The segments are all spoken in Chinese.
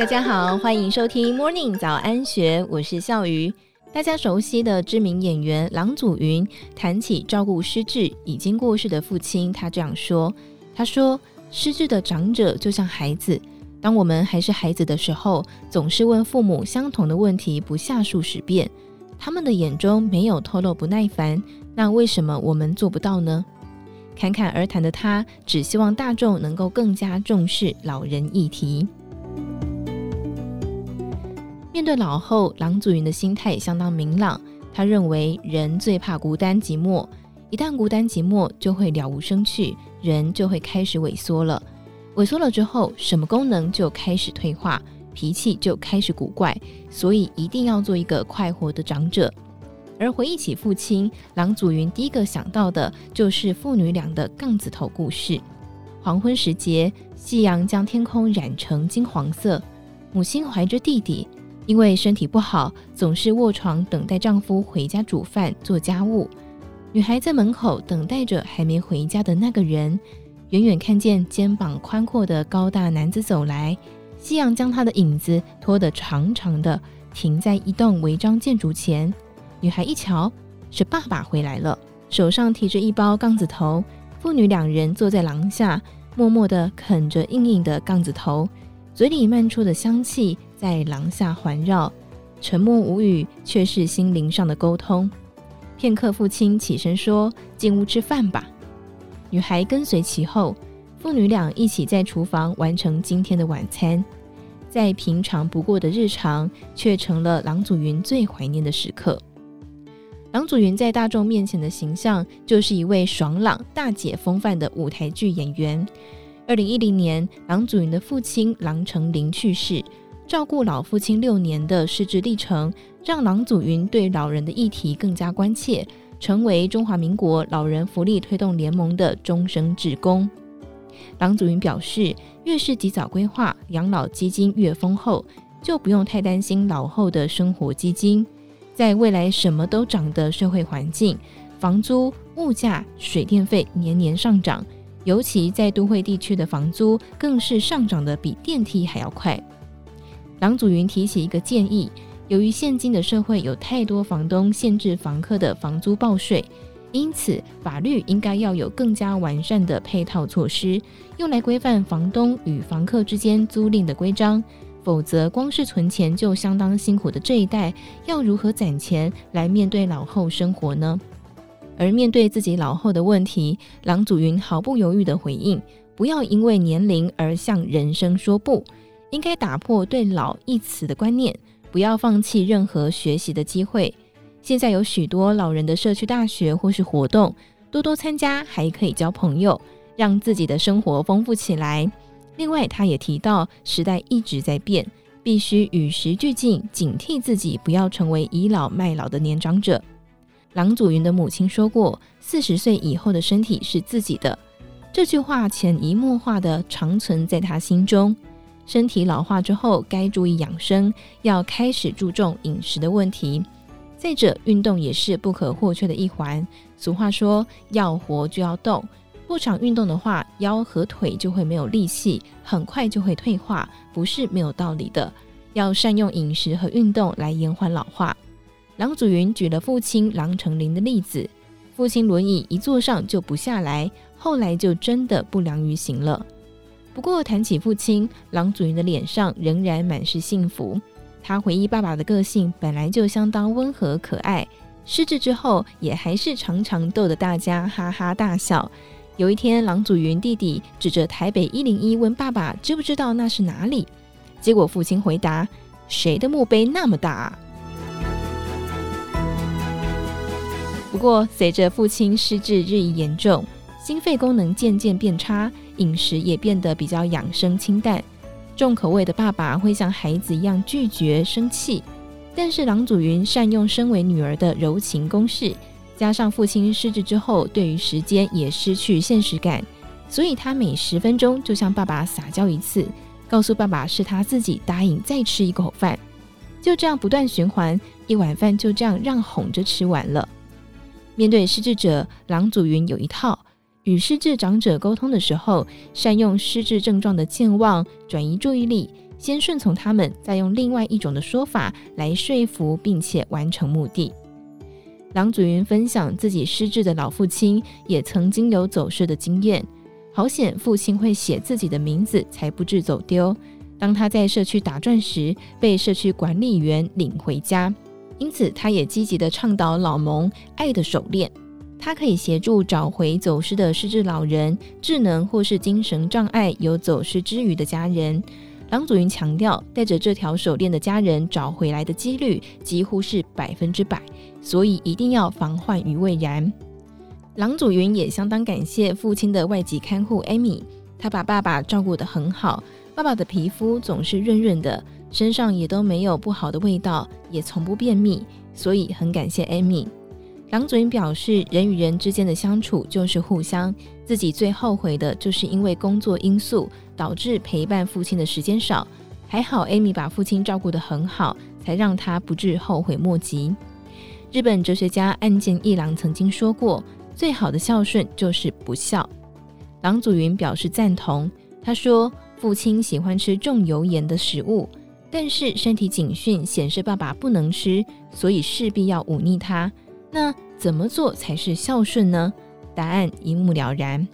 大家好，欢迎收听 Morning 早安学，我是笑鱼。大家熟悉的知名演员郎祖筠谈起照顾失智已经过世的父亲，他这样说：“他说，失智的长者就像孩子，当我们还是孩子的时候，总是问父母相同的问题不下数十遍，他们的眼中没有透露不耐烦。那为什么我们做不到呢？”侃侃而谈的他，只希望大众能够更加重视老人议题。面对老后，郎祖筠的心态相当明朗。他认为人最怕孤单寂寞，一旦孤单寂寞，就会了无生趣，人就会开始萎缩了。萎缩了之后，什么功能就开始退化，脾气就开始古怪。所以一定要做一个快活的长者。而回忆起父亲，郎祖筠第一个想到的就是父女俩的杠子头故事。黄昏时节，夕阳将天空染成金黄色。母亲怀着弟弟，因为身体不好，总是卧床等待丈夫回家煮饭做家务。女孩在门口等待着还没回家的那个人。远远看见肩膀宽阔的高大男子走来，夕阳将他的影子拖得长长的，停在一栋违章建筑前。女孩一瞧，是爸爸回来了，手上提着一包杠子头。父女两人坐在廊下，默默地啃着硬硬的杠子头，嘴里漫出的香气在廊下环绕，沉默无语，却是心灵上的沟通。片刻，父亲起身说：“进屋吃饭吧。”女孩跟随其后，父女俩一起在厨房完成今天的晚餐。再平常不过的日常，却成了郎祖筠最怀念的时刻。郎祖筠在大众面前的形象，就是一位爽朗、大姐风范的舞台剧演员。二零一零年，郎祖筠的父亲郎成林去世，照顾老父亲六年的失职历程，让郎祖筠对老人的议题更加关切，成为中华民国老人福利推动联盟的终生志工。郎祖筠表示，越是及早规划养老基金越丰厚，就不用太担心老后的生活基金。在未来什么都涨的社会环境，房租、物价、水电费年年上涨，尤其在都会地区的房租更是上涨的比电梯还要快。郎祖筠提起一个建议，由于现今的社会有太多房东限制房客的房租报税，因此法律应该要有更加完善的配套措施，用来规范房东与房客之间租赁的规章。否则，光是存钱就相当辛苦的这一代，要如何攒钱来面对老后生活呢？而面对自己老后的问题，郎祖筠毫不犹豫地回应：不要因为年龄而向人生说不，应该打破对“老”一词的观念，不要放弃任何学习的机会。现在有许多老人的社区大学或是活动，多多参加，还可以交朋友，让自己的生活丰富起来。另外，他也提到，时代一直在变，必须与时俱进，警惕自己不要成为倚老卖老的年长者。郎祖筠的母亲说过：“四十岁以后的身体是自己的。”这句话潜移默化地长存在他心中。身体老化之后，该注意养生，要开始注重饮食的问题。再者，运动也是不可或缺的一环。俗话说：“要活就要动。”不常运动的话，腰和腿就会没有力气，很快就会退化，不是没有道理的。要善用饮食和运动来延缓老化。郎祖筠举了父亲郎成林的例子，父亲轮椅一坐上就不下来，后来就真的不良于行了。不过谈起父亲，郎祖筠的脸上仍然满是幸福。他回忆爸爸的个性本来就相当温和可爱，失智之后也还是常常逗得大家哈哈大笑。有一天，郎祖筠弟弟指着台北一零一问爸爸：“知不知道那是哪里？”结果父亲回答：“谁的墓碑那么大啊？”不过，随着父亲失智日益严重，心肺功能渐渐变差，饮食也变得比较养生清淡。重口味的爸爸会像孩子一样拒绝生气，但是郎祖筠善用身为女儿的柔情攻势。加上父亲失智之后，对于时间也失去现实感，所以他每十分钟就向爸爸撒娇一次，告诉爸爸是他自己答应再吃一口饭，就这样不断循环，一碗饭就这样让哄着吃完了。面对失智者，郎祖筠有一套，与失智长者沟通的时候，善用失智症状的健忘转移注意力，先顺从他们，再用另外一种的说法来说服并且完成目的。郎祖筠分享自己失智的老父亲也曾经有走失的经验，好险父亲会写自己的名字，才不致走丢。当他在社区打转时，被社区管理员领回家，因此他也积极地倡导老蒙爱的手链。他可以协助找回走失的失智老人、智能或是精神障碍有走失之余的家人。郎祖筠强调，带着这条手链的家人找回来的几率几乎是百分之百，所以一定要防患于未然。郎祖筠也相当感谢父亲的外籍看护艾米，他把爸爸照顾得很好。爸爸的皮肤总是润润的，身上也都没有不好的味道，也从不便秘，所以很感谢艾米。郎祖筠表示，人与人之间的相处就是互相，自己最后悔的就是因为工作因素导致陪伴父亲的时间少，还好艾米把父亲照顾得很好，才让他不致后悔莫及。日本哲学家岸见一郎曾经说过，最好的孝顺就是不孝。郎祖筠表示赞同，他说。父亲喜欢吃重油盐的食物，但是身体警讯显示爸爸不能吃，所以势必要忤逆他。那怎么做才是孝顺呢？答案一目了然。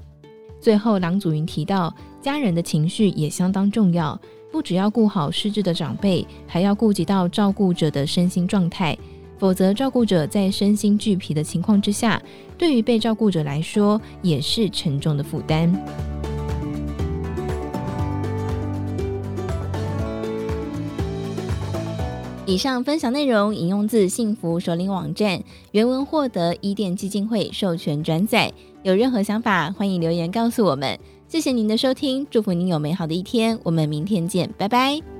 最后，郎祖筠提到，家人的情绪也相当重要，不只要顾好失智的长辈，还要顾及到照顾者的身心状态，否则照顾者在身心俱疲的情况之下，对于被照顾者来说也是沉重的负担。以上分享内容引用自幸福首领网站，原文获得伊甸基金会授权转载。有任何想法，欢迎留言告诉我们。谢谢您的收听，祝福您有美好的一天。我们明天见，拜拜。